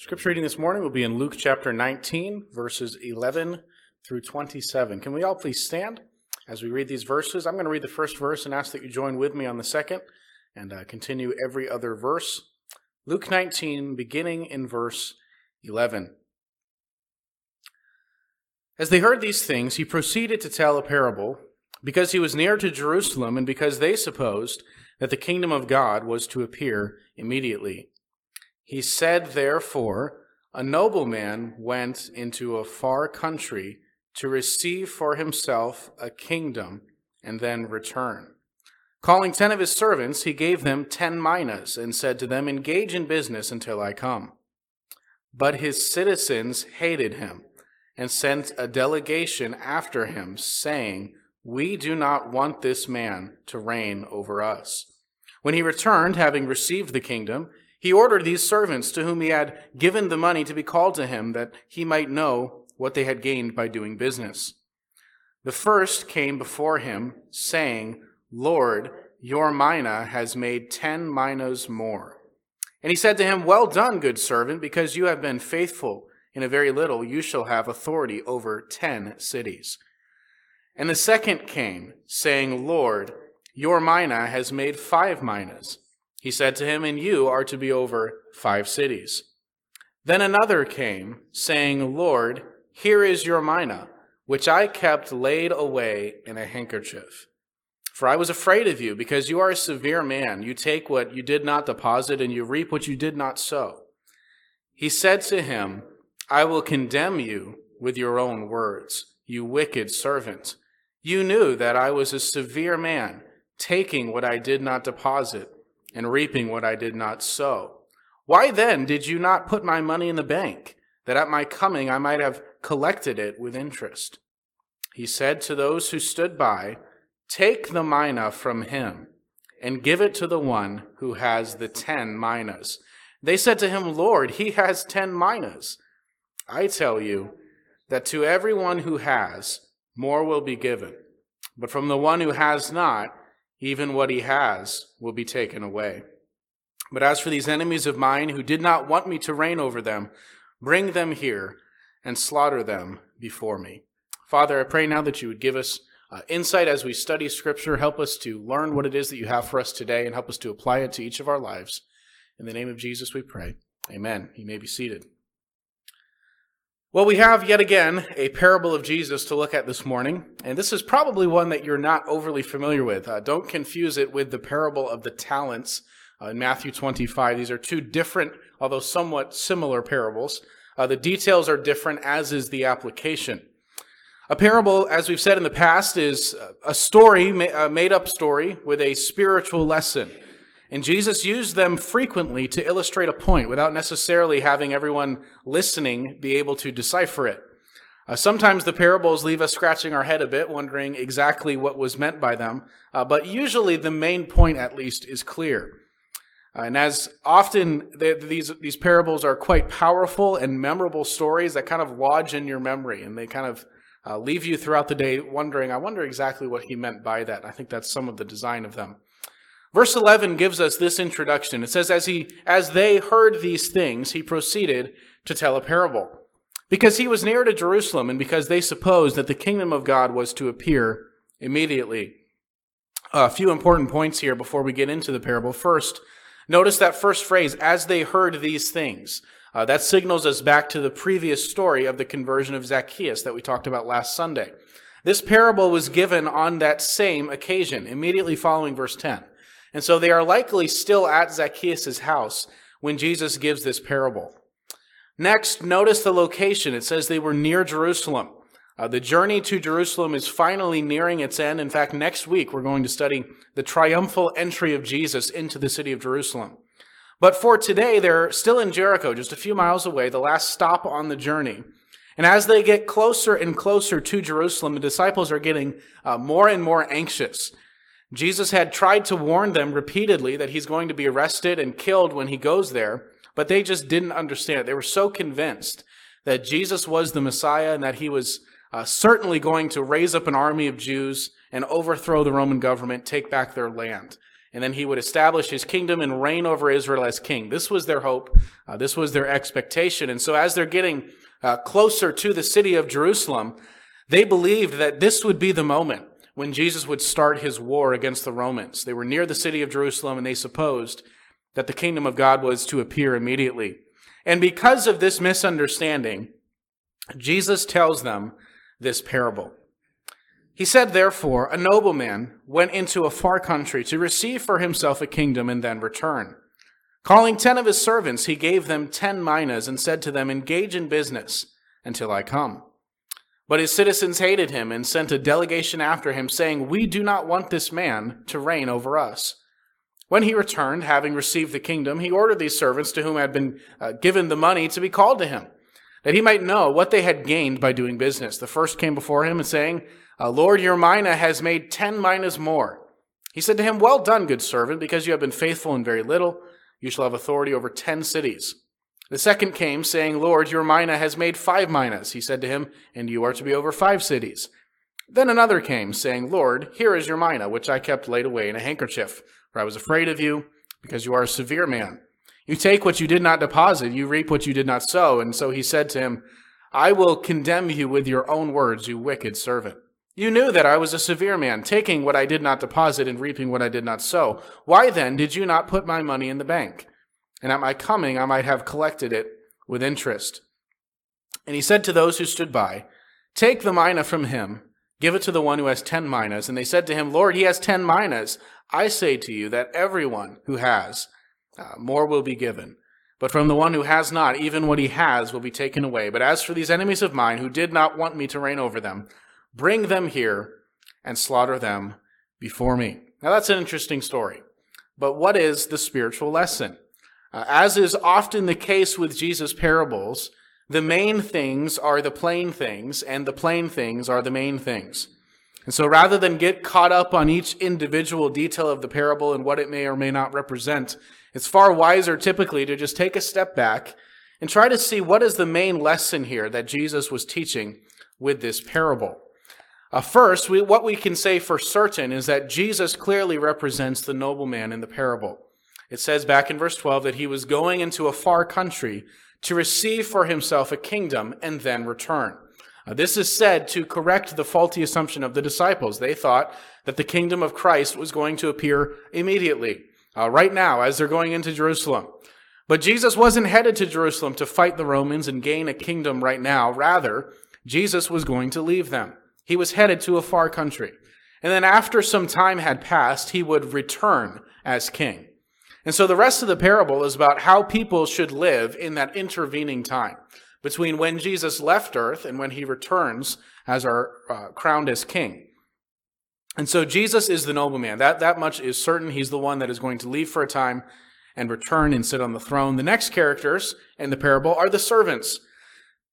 Scripture reading this morning will be in Luke chapter 19, verses 11 through 27. Can we all please stand as we read these verses? I'm going to read the first verse and ask that you join with me on the second and uh, continue every other verse. Luke 19, beginning in verse 11. As they heard these things, he proceeded to tell a parable because he was near to Jerusalem and because they supposed that the kingdom of God was to appear immediately. He said, therefore, a nobleman went into a far country to receive for himself a kingdom and then return. Calling ten of his servants, he gave them ten minas and said to them, Engage in business until I come. But his citizens hated him and sent a delegation after him, saying, We do not want this man to reign over us. When he returned, having received the kingdom, he ordered these servants to whom he had given the money to be called to him, that he might know what they had gained by doing business. The first came before him, saying, Lord, your mina has made ten minas more. And he said to him, Well done, good servant, because you have been faithful in a very little, you shall have authority over ten cities. And the second came, saying, Lord, your mina has made five minas. He said to him, And you are to be over five cities. Then another came, saying, Lord, here is your mina, which I kept laid away in a handkerchief. For I was afraid of you, because you are a severe man. You take what you did not deposit, and you reap what you did not sow. He said to him, I will condemn you with your own words, you wicked servant. You knew that I was a severe man, taking what I did not deposit and reaping what I did not sow. Why then did you not put my money in the bank, that at my coming I might have collected it with interest? He said to those who stood by, Take the mina from him, and give it to the one who has the ten minas. They said to him, Lord, he has ten minas. I tell you that to everyone who has, more will be given. But from the one who has not, even what he has will be taken away. But as for these enemies of mine who did not want me to reign over them, bring them here and slaughter them before me. Father, I pray now that you would give us uh, insight as we study Scripture. Help us to learn what it is that you have for us today and help us to apply it to each of our lives. In the name of Jesus, we pray. Amen. You may be seated. Well, we have yet again a parable of Jesus to look at this morning, and this is probably one that you're not overly familiar with. Uh, don't confuse it with the parable of the talents uh, in Matthew 25. These are two different, although somewhat similar parables. Uh, the details are different, as is the application. A parable, as we've said in the past, is a story, a made up story, with a spiritual lesson. And Jesus used them frequently to illustrate a point without necessarily having everyone listening be able to decipher it. Uh, sometimes the parables leave us scratching our head a bit, wondering exactly what was meant by them, uh, but usually the main point, at least, is clear. Uh, and as often they, these these parables are quite powerful and memorable stories that kind of lodge in your memory, and they kind of uh, leave you throughout the day wondering, I wonder exactly what he meant by that. I think that's some of the design of them. Verse 11 gives us this introduction. It says, as he, as they heard these things, he proceeded to tell a parable. Because he was near to Jerusalem and because they supposed that the kingdom of God was to appear immediately. A few important points here before we get into the parable. First, notice that first phrase, as they heard these things. Uh, that signals us back to the previous story of the conversion of Zacchaeus that we talked about last Sunday. This parable was given on that same occasion, immediately following verse 10. And so they are likely still at Zacchaeus' house when Jesus gives this parable. Next, notice the location. It says they were near Jerusalem. Uh, the journey to Jerusalem is finally nearing its end. In fact, next week we're going to study the triumphal entry of Jesus into the city of Jerusalem. But for today, they're still in Jericho, just a few miles away, the last stop on the journey. And as they get closer and closer to Jerusalem, the disciples are getting uh, more and more anxious. Jesus had tried to warn them repeatedly that he's going to be arrested and killed when he goes there, but they just didn't understand. They were so convinced that Jesus was the Messiah and that he was uh, certainly going to raise up an army of Jews and overthrow the Roman government, take back their land. and then he would establish his kingdom and reign over Israel as king. This was their hope. Uh, this was their expectation. And so as they're getting uh, closer to the city of Jerusalem, they believed that this would be the moment when Jesus would start his war against the Romans. They were near the city of Jerusalem and they supposed that the kingdom of God was to appear immediately. And because of this misunderstanding, Jesus tells them this parable. He said, Therefore, a nobleman went into a far country to receive for himself a kingdom and then return. Calling ten of his servants, he gave them ten minas and said to them, Engage in business until I come. But his citizens hated him and sent a delegation after him, saying, We do not want this man to reign over us. When he returned, having received the kingdom, he ordered these servants to whom had been uh, given the money to be called to him, that he might know what they had gained by doing business. The first came before him and saying, uh, Lord, your mina has made ten minas more. He said to him, Well done, good servant, because you have been faithful in very little, you shall have authority over ten cities. The second came, saying, Lord, your mina has made five minas. He said to him, And you are to be over five cities. Then another came, saying, Lord, here is your mina, which I kept laid away in a handkerchief for I was afraid of you, because you are a severe man. You take what you did not deposit, you reap what you did not sow. And so he said to him, I will condemn you with your own words, you wicked servant. You knew that I was a severe man, taking what I did not deposit and reaping what I did not sow. Why then did you not put my money in the bank? And at my coming I might have collected it with interest. And he said to those who stood by, Take the mina from him, give it to the one who has ten minas. And they said to him, Lord, he has ten minas. I say to you that everyone who has, uh, more will be given. But from the one who has not, even what he has will be taken away. But as for these enemies of mine who did not want me to reign over them, bring them here and slaughter them before me. Now that's an interesting story. But what is the spiritual lesson? Uh, as is often the case with Jesus' parables, the main things are the plain things, and the plain things are the main things. And so rather than get caught up on each individual detail of the parable and what it may or may not represent, it's far wiser typically to just take a step back and try to see what is the main lesson here that Jesus was teaching with this parable. Uh, first, we, what we can say for certain is that Jesus clearly represents the nobleman in the parable. It says back in verse 12 that he was going into a far country to receive for himself a kingdom and then return. This is said to correct the faulty assumption of the disciples. They thought that the kingdom of Christ was going to appear immediately, uh, right now, as they're going into Jerusalem. But Jesus wasn't headed to Jerusalem to fight the Romans and gain a kingdom right now. Rather, Jesus was going to leave them. He was headed to a far country. And then after some time had passed, he would return as king. And so the rest of the parable is about how people should live in that intervening time between when Jesus left earth and when he returns as our uh, crowned as king. And so Jesus is the nobleman. That, that much is certain. He's the one that is going to leave for a time and return and sit on the throne. The next characters in the parable are the servants,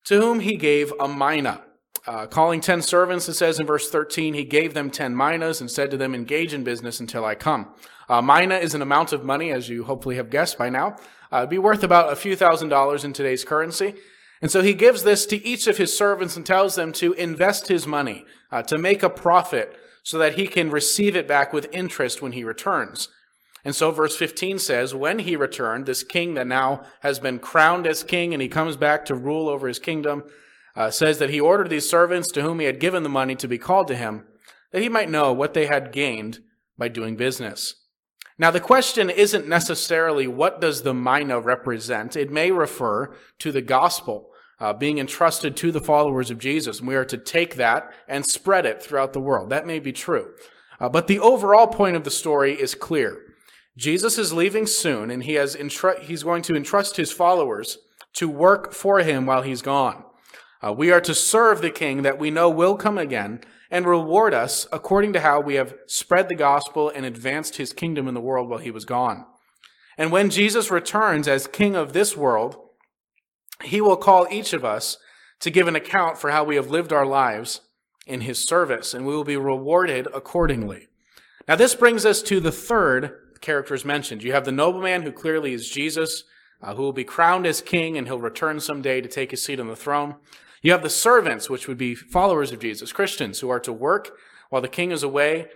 to whom he gave a mina. Uh, calling ten servants, it says in verse 13, he gave them ten minas and said to them, Engage in business until I come. Uh, mina is an amount of money, as you hopefully have guessed by now. Uh, it'd be worth about a few thousand dollars in today's currency. And so he gives this to each of his servants and tells them to invest his money, uh, to make a profit so that he can receive it back with interest when he returns. And so verse 15 says, when he returned, this king that now has been crowned as king and he comes back to rule over his kingdom, uh, says that he ordered these servants to whom he had given the money to be called to him, that he might know what they had gained by doing business. Now, the question isn't necessarily what does the mina represent? It may refer to the gospel uh, being entrusted to the followers of Jesus, and we are to take that and spread it throughout the world. That may be true. Uh, but the overall point of the story is clear. Jesus is leaving soon, and he has he's going to entrust his followers to work for him while he's gone. Uh, we are to serve the king that we know will come again and reward us according to how we have spread the gospel and advanced his kingdom in the world while he was gone. And when Jesus returns as king of this world, he will call each of us to give an account for how we have lived our lives in his service, and we will be rewarded accordingly. Now, this brings us to the third characters mentioned. You have the nobleman who clearly is Jesus, uh, who will be crowned as king, and he'll return someday to take his seat on the throne. You have the servants, which would be followers of Jesus, Christians, who are to work while the king is away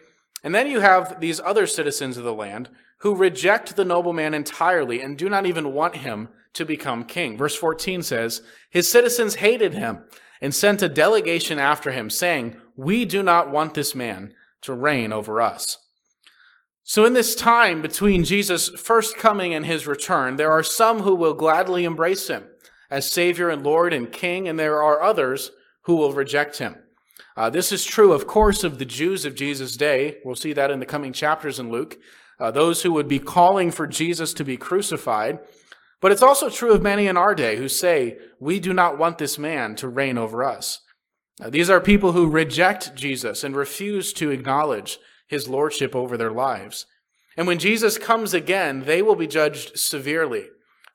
And then you have these other citizens of the land who reject the nobleman entirely and do not even want him to become king. Verse 14 says, His citizens hated him and sent a delegation after him, saying, We do not want this man to reign over us. So, in this time between Jesus' first coming and his return, there are some who will gladly embrace him as Savior and Lord and King, and there are others who will reject him. Uh, this is true, of course, of the Jews of Jesus' day. We'll see that in the coming chapters in Luke. Uh, those who would be calling for Jesus to be crucified. But it's also true of many in our day who say, We do not want this man to reign over us. Uh, these are people who reject Jesus and refuse to acknowledge his lordship over their lives. And when Jesus comes again, they will be judged severely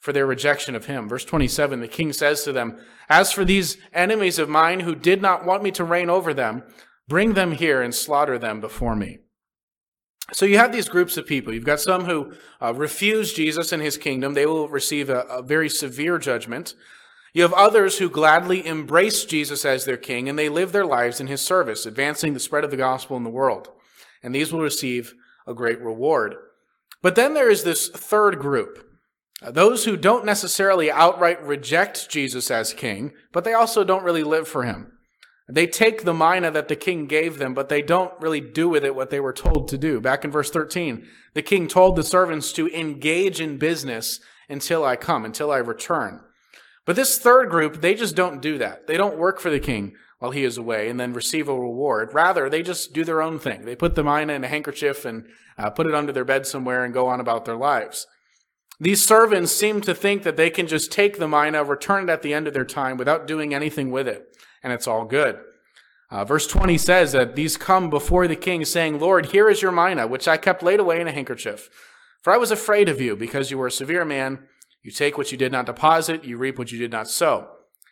for their rejection of him. Verse 27, the king says to them, As for these enemies of mine who did not want me to reign over them, bring them here and slaughter them before me. So you have these groups of people. You've got some who uh, refuse Jesus and his kingdom. They will receive a, a very severe judgment. You have others who gladly embrace Jesus as their king and they live their lives in his service, advancing the spread of the gospel in the world. And these will receive a great reward. But then there is this third group. Those who don't necessarily outright reject Jesus as king, but they also don't really live for him. They take the mina that the king gave them, but they don't really do with it what they were told to do. Back in verse 13, the king told the servants to engage in business until I come, until I return. But this third group, they just don't do that. They don't work for the king while he is away and then receive a reward. Rather, they just do their own thing. They put the mina in a handkerchief and uh, put it under their bed somewhere and go on about their lives. These servants seem to think that they can just take the mina, return it at the end of their time without doing anything with it, and it's all good. Uh, verse 20 says that these come before the king, saying, Lord, here is your mina, which I kept laid away in a handkerchief. For I was afraid of you, because you were a severe man. You take what you did not deposit, you reap what you did not sow.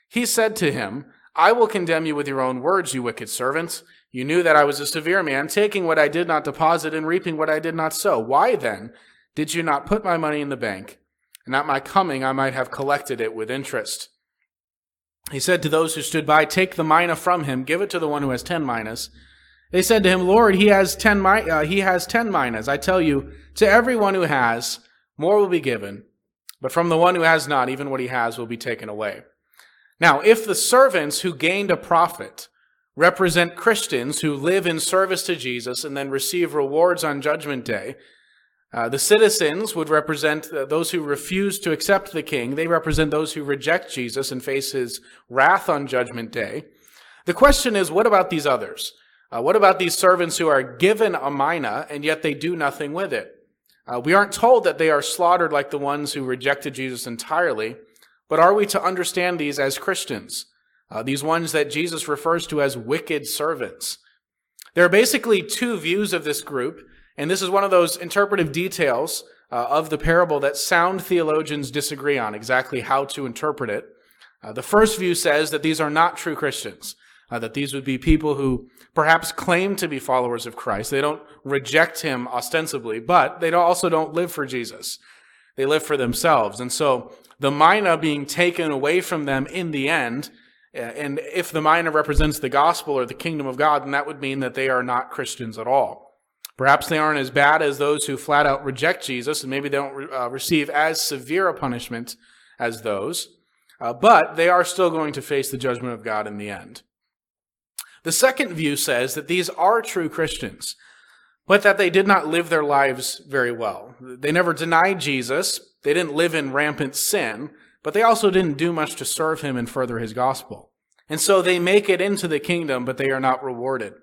He said to him, I will condemn you with your own words, you wicked servants. You knew that I was a severe man, taking what I did not deposit and reaping what I did not sow. Why then did you not put my money in the bank? And at my coming I might have collected it with interest. He said to those who stood by, Take the mina from him, give it to the one who has ten minas. They said to him, Lord, he has ten, uh, he has ten minas. I tell you, to everyone who has, more will be given. But from the one who has not, even what he has will be taken away. Now, if the servants who gained a profit represent Christians who live in service to Jesus and then receive rewards on Judgment Day, uh, the citizens would represent uh, those who refuse to accept the king. They represent those who reject Jesus and face his wrath on Judgment Day. The question is, what about these others? Uh, what about these servants who are given a mina and yet they do nothing with it? Uh, we aren't told that they are slaughtered like the ones who rejected Jesus entirely, but are we to understand these as Christians? Uh, these ones that Jesus refers to as wicked servants. There are basically two views of this group, and this is one of those interpretive details uh, of the parable that sound theologians disagree on exactly how to interpret it. Uh, the first view says that these are not true Christians, uh, that these would be people who perhaps claim to be followers of Christ. They don't reject him ostensibly, but they also don't live for Jesus. They live for themselves. And so the mina being taken away from them in the end, uh, and if the mina represents the gospel or the kingdom of God, then that would mean that they are not Christians at all. Perhaps they aren't as bad as those who flat out reject Jesus, and maybe they don't uh, receive as severe a punishment as those, uh, but they are still going to face the judgment of God in the end. The second view says that these are true Christians, but that they did not live their lives very well. They never denied Jesus, they didn't live in rampant sin, but they also didn't do much to serve him and further his gospel. And so they make it into the kingdom, but they are not rewarded.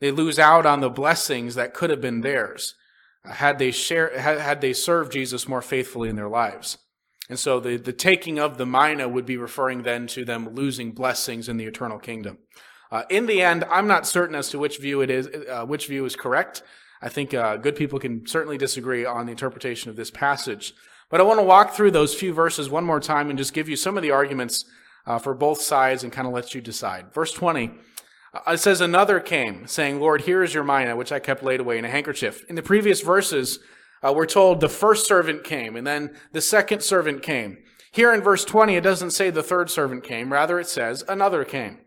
They lose out on the blessings that could have been theirs uh, had they share, had they served Jesus more faithfully in their lives. And so the, the taking of the mina would be referring then to them losing blessings in the eternal kingdom. Uh, in the end, I'm not certain as to which view it is, uh, which view is correct. I think uh, good people can certainly disagree on the interpretation of this passage. But I want to walk through those few verses one more time and just give you some of the arguments uh, for both sides and kind of let you decide. Verse 20 uh, it says, Another came, saying, Lord, here is your mina, which I kept laid away in a handkerchief. In the previous verses, uh, we're told the first servant came, and then the second servant came. Here in verse 20, it doesn't say the third servant came, rather, it says, Another came.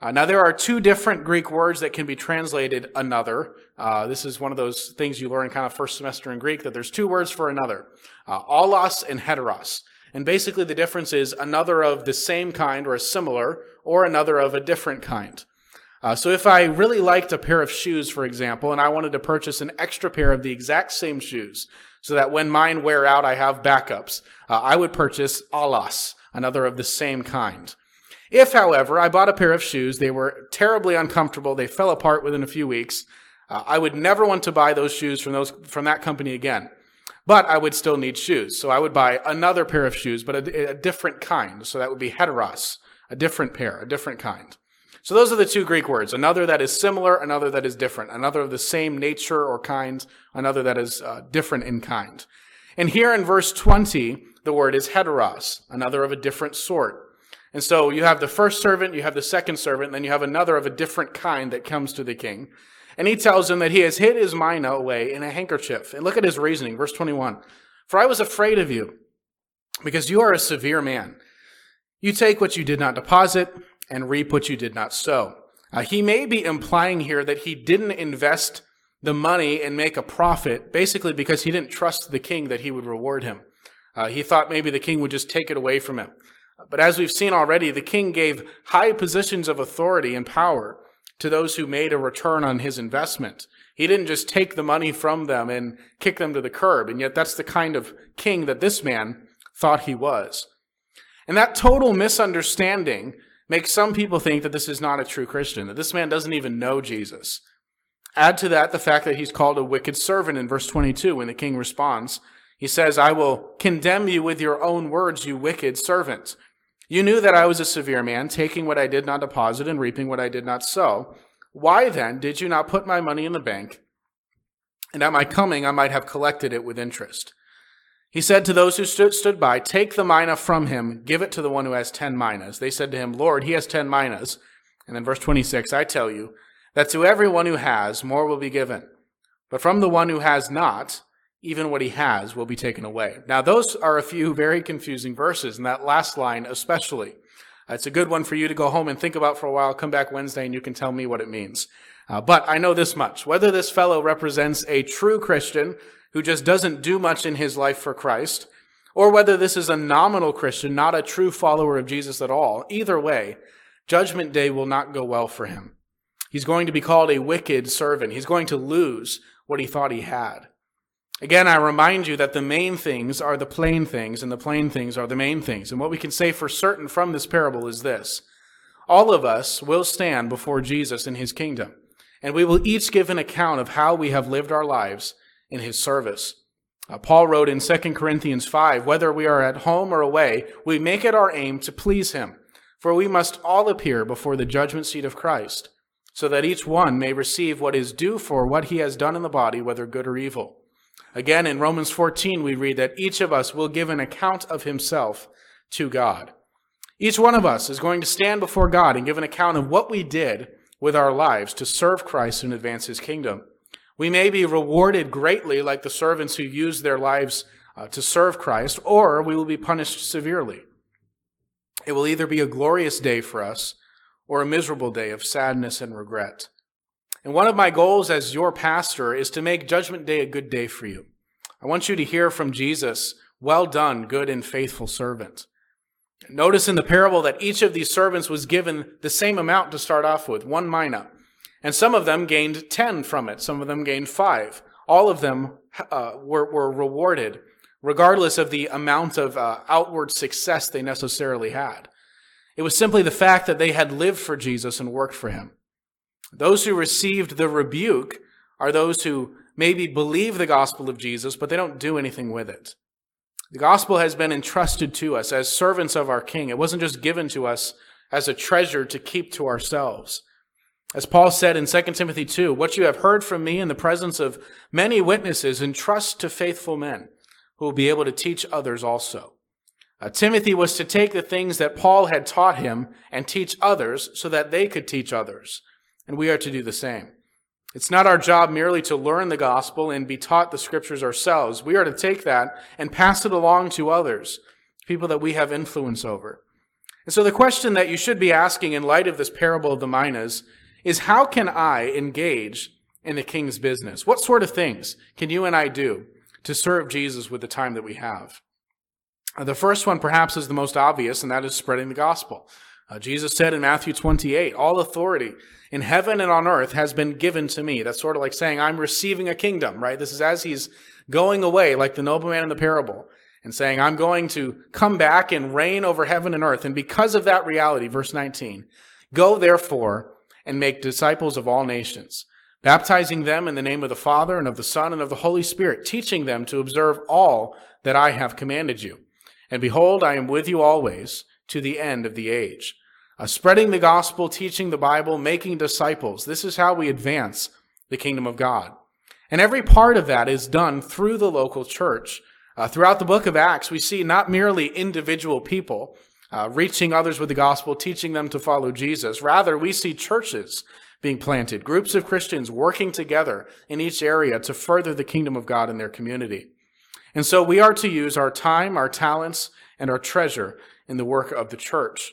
Uh, now, there are two different Greek words that can be translated another. Uh, this is one of those things you learn kind of first semester in Greek that there's two words for another uh, allos and heteros. And basically, the difference is another of the same kind or similar, or another of a different kind. Uh, so, if I really liked a pair of shoes, for example, and I wanted to purchase an extra pair of the exact same shoes, so that when mine wear out, I have backups, uh, I would purchase allos, another of the same kind. If, however, I bought a pair of shoes, they were terribly uncomfortable, they fell apart within a few weeks, uh, I would never want to buy those shoes from those from that company again. But I would still need shoes, so I would buy another pair of shoes, but a, a different kind. So that would be heteros, a different pair, a different kind. So those are the two Greek words: another that is similar, another that is different, another of the same nature or kind, another that is uh, different in kind. And here in verse 20, the word is heteros, another of a different sort. And so you have the first servant, you have the second servant, then you have another of a different kind that comes to the king. And he tells him that he has hid his mina away in a handkerchief. And look at his reasoning, verse 21. For I was afraid of you, because you are a severe man. You take what you did not deposit and reap what you did not sow. Uh, he may be implying here that he didn't invest the money and make a profit, basically because he didn't trust the king that he would reward him. Uh, he thought maybe the king would just take it away from him. But as we've seen already, the king gave high positions of authority and power to those who made a return on his investment. He didn't just take the money from them and kick them to the curb. And yet that's the kind of king that this man thought he was. And that total misunderstanding makes some people think that this is not a true Christian, that this man doesn't even know Jesus. Add to that the fact that he's called a wicked servant in verse 22 when the king responds. He says, I will condemn you with your own words, you wicked servant. You knew that I was a severe man, taking what I did not deposit and reaping what I did not sow. Why then did you not put my money in the bank? And at my coming I might have collected it with interest. He said to those who stood, stood by, Take the mina from him, give it to the one who has ten minas. They said to him, Lord, he has ten minas. And then verse 26, I tell you that to everyone who has, more will be given. But from the one who has not, even what he has will be taken away. Now, those are a few very confusing verses, and that last line especially. Uh, it's a good one for you to go home and think about for a while. Come back Wednesday and you can tell me what it means. Uh, but I know this much. Whether this fellow represents a true Christian who just doesn't do much in his life for Christ, or whether this is a nominal Christian, not a true follower of Jesus at all, either way, judgment day will not go well for him. He's going to be called a wicked servant. He's going to lose what he thought he had. Again, I remind you that the main things are the plain things, and the plain things are the main things. And what we can say for certain from this parable is this all of us will stand before Jesus in his kingdom, and we will each give an account of how we have lived our lives in his service. Uh, Paul wrote in 2 Corinthians 5 whether we are at home or away, we make it our aim to please him, for we must all appear before the judgment seat of Christ, so that each one may receive what is due for what he has done in the body, whether good or evil. Again, in Romans 14, we read that each of us will give an account of himself to God. Each one of us is going to stand before God and give an account of what we did with our lives to serve Christ and advance his kingdom. We may be rewarded greatly like the servants who used their lives uh, to serve Christ, or we will be punished severely. It will either be a glorious day for us or a miserable day of sadness and regret. And one of my goals as your pastor is to make Judgment Day a good day for you. I want you to hear from Jesus, well done, good and faithful servant. Notice in the parable that each of these servants was given the same amount to start off with, one mina. And some of them gained 10 from it. Some of them gained five. All of them uh, were, were rewarded, regardless of the amount of uh, outward success they necessarily had. It was simply the fact that they had lived for Jesus and worked for him. Those who received the rebuke are those who maybe believe the gospel of Jesus, but they don't do anything with it. The gospel has been entrusted to us as servants of our King. It wasn't just given to us as a treasure to keep to ourselves. As Paul said in 2 Timothy 2, what you have heard from me in the presence of many witnesses, entrust to faithful men who will be able to teach others also. Uh, Timothy was to take the things that Paul had taught him and teach others so that they could teach others and we are to do the same. It's not our job merely to learn the gospel and be taught the scriptures ourselves. We are to take that and pass it along to others, people that we have influence over. And so the question that you should be asking in light of this parable of the minas is how can I engage in the king's business? What sort of things can you and I do to serve Jesus with the time that we have? Uh, the first one perhaps is the most obvious, and that is spreading the gospel. Uh, Jesus said in Matthew 28, all authority in heaven and on earth has been given to me. That's sort of like saying I'm receiving a kingdom, right? This is as he's going away, like the nobleman in the parable, and saying, I'm going to come back and reign over heaven and earth. And because of that reality, verse 19, go therefore and make disciples of all nations, baptizing them in the name of the Father and of the Son and of the Holy Spirit, teaching them to observe all that I have commanded you. And behold, I am with you always to the end of the age. Uh, spreading the gospel, teaching the Bible, making disciples. This is how we advance the kingdom of God. And every part of that is done through the local church. Uh, throughout the book of Acts, we see not merely individual people uh, reaching others with the gospel, teaching them to follow Jesus. Rather, we see churches being planted, groups of Christians working together in each area to further the kingdom of God in their community. And so we are to use our time, our talents, and our treasure in the work of the church.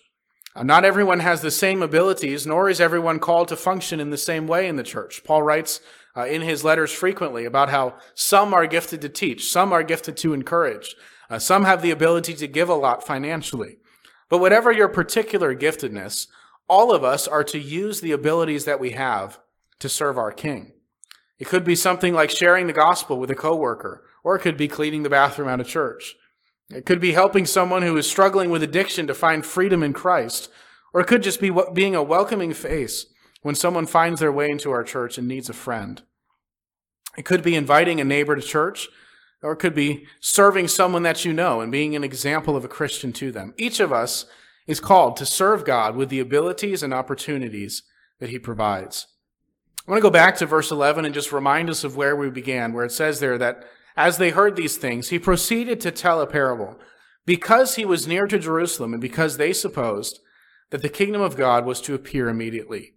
Uh, not everyone has the same abilities, nor is everyone called to function in the same way in the church. Paul writes uh, in his letters frequently about how some are gifted to teach, some are gifted to encourage, uh, some have the ability to give a lot financially. But whatever your particular giftedness, all of us are to use the abilities that we have to serve our King. It could be something like sharing the gospel with a coworker, or it could be cleaning the bathroom at a church. It could be helping someone who is struggling with addiction to find freedom in Christ, or it could just be being a welcoming face when someone finds their way into our church and needs a friend. It could be inviting a neighbor to church, or it could be serving someone that you know and being an example of a Christian to them. Each of us is called to serve God with the abilities and opportunities that he provides. I want to go back to verse 11 and just remind us of where we began, where it says there that as they heard these things, he proceeded to tell a parable. Because he was near to Jerusalem and because they supposed that the kingdom of God was to appear immediately.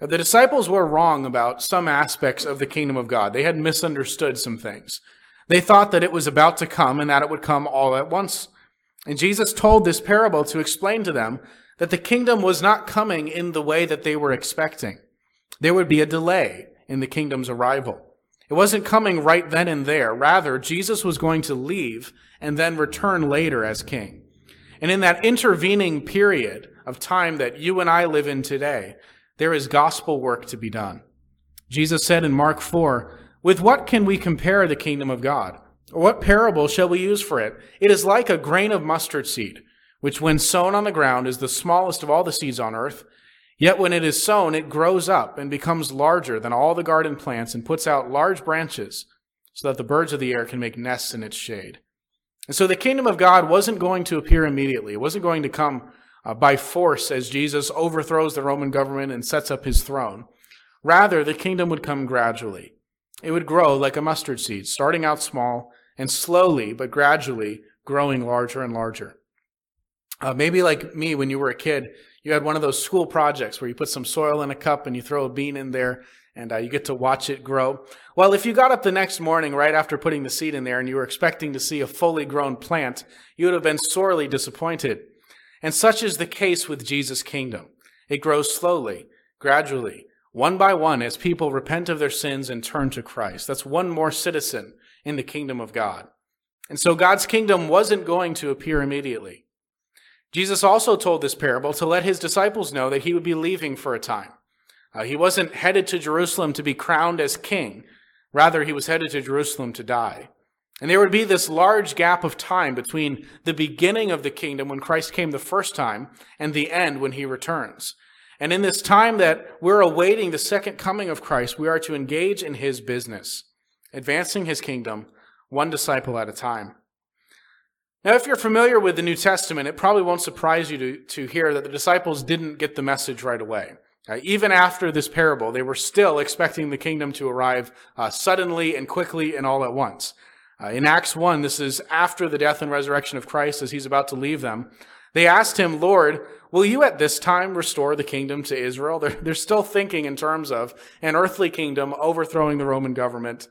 The disciples were wrong about some aspects of the kingdom of God. They had misunderstood some things. They thought that it was about to come and that it would come all at once. And Jesus told this parable to explain to them that the kingdom was not coming in the way that they were expecting. There would be a delay in the kingdom's arrival. It wasn't coming right then and there. Rather, Jesus was going to leave and then return later as king. And in that intervening period of time that you and I live in today, there is gospel work to be done. Jesus said in Mark 4, With what can we compare the kingdom of God? Or what parable shall we use for it? It is like a grain of mustard seed, which when sown on the ground is the smallest of all the seeds on earth. Yet when it is sown, it grows up and becomes larger than all the garden plants and puts out large branches so that the birds of the air can make nests in its shade. And so the kingdom of God wasn't going to appear immediately. It wasn't going to come uh, by force as Jesus overthrows the Roman government and sets up his throne. Rather, the kingdom would come gradually. It would grow like a mustard seed, starting out small and slowly but gradually growing larger and larger. Uh, maybe like me when you were a kid, you had one of those school projects where you put some soil in a cup and you throw a bean in there and uh, you get to watch it grow. Well, if you got up the next morning right after putting the seed in there and you were expecting to see a fully grown plant, you would have been sorely disappointed. And such is the case with Jesus' kingdom. It grows slowly, gradually, one by one as people repent of their sins and turn to Christ. That's one more citizen in the kingdom of God. And so God's kingdom wasn't going to appear immediately. Jesus also told this parable to let his disciples know that he would be leaving for a time. Uh, he wasn't headed to Jerusalem to be crowned as king. Rather, he was headed to Jerusalem to die. And there would be this large gap of time between the beginning of the kingdom when Christ came the first time and the end when he returns. And in this time that we're awaiting the second coming of Christ, we are to engage in his business, advancing his kingdom one disciple at a time. Now, if you're familiar with the New Testament, it probably won't surprise you to, to hear that the disciples didn't get the message right away. Uh, even after this parable, they were still expecting the kingdom to arrive uh, suddenly and quickly and all at once. Uh, in Acts 1, this is after the death and resurrection of Christ as he's about to leave them. They asked him, Lord, will you at this time restore the kingdom to Israel? They're, they're still thinking in terms of an earthly kingdom overthrowing the Roman government.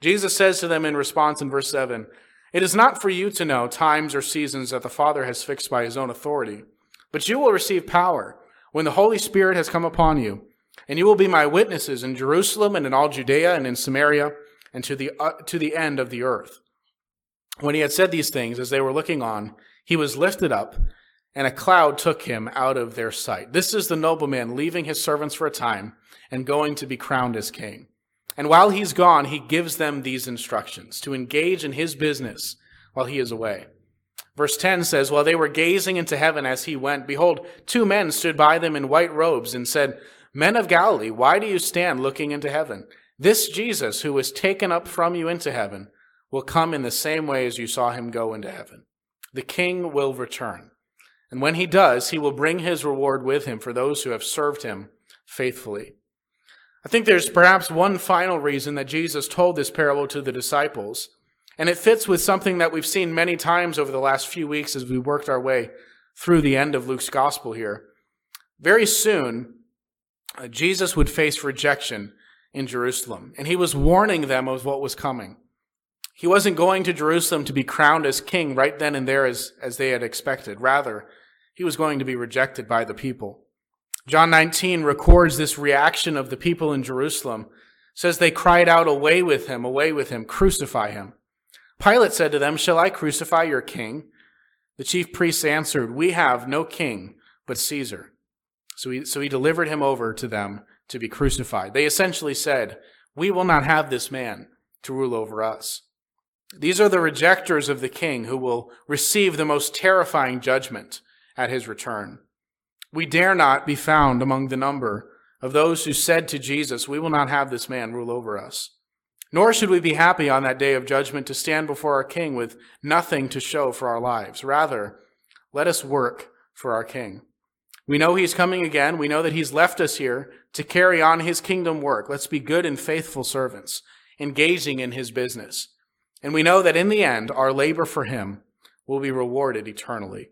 Jesus says to them in response in verse 7, it is not for you to know times or seasons that the Father has fixed by his own authority, But you will receive power when the Holy Spirit has come upon you, and you will be my witnesses in Jerusalem and in all Judea and in Samaria and to the, uh, to the end of the earth. When he had said these things, as they were looking on, he was lifted up, and a cloud took him out of their sight. This is the nobleman leaving his servants for a time and going to be crowned as king. And while he's gone, he gives them these instructions to engage in his business while he is away. Verse 10 says, While they were gazing into heaven as he went, behold, two men stood by them in white robes and said, Men of Galilee, why do you stand looking into heaven? This Jesus, who was taken up from you into heaven, will come in the same way as you saw him go into heaven. The king will return. And when he does, he will bring his reward with him for those who have served him faithfully. I think there's perhaps one final reason that Jesus told this parable to the disciples, and it fits with something that we've seen many times over the last few weeks as we worked our way through the end of Luke's gospel here. Very soon, uh, Jesus would face rejection in Jerusalem, and he was warning them of what was coming. He wasn't going to Jerusalem to be crowned as king right then and there as, as they had expected. Rather, he was going to be rejected by the people. John 19 records this reaction of the people in Jerusalem. says they cried out, Away with him, away with him, crucify him. Pilate said to them, Shall I crucify your king? The chief priests answered, We have no king but Caesar. So he, so he delivered him over to them to be crucified. They essentially said, We will not have this man to rule over us. These are the rejectors of the king who will receive the most terrifying judgment at his return. We dare not be found among the number of those who said to Jesus, We will not have this man rule over us. Nor should we be happy on that day of judgment to stand before our king with nothing to show for our lives. Rather, let us work for our king. We know he's coming again. We know that he's left us here to carry on his kingdom work. Let's be good and faithful servants, engaging in his business. And we know that in the end, our labor for him will be rewarded eternally.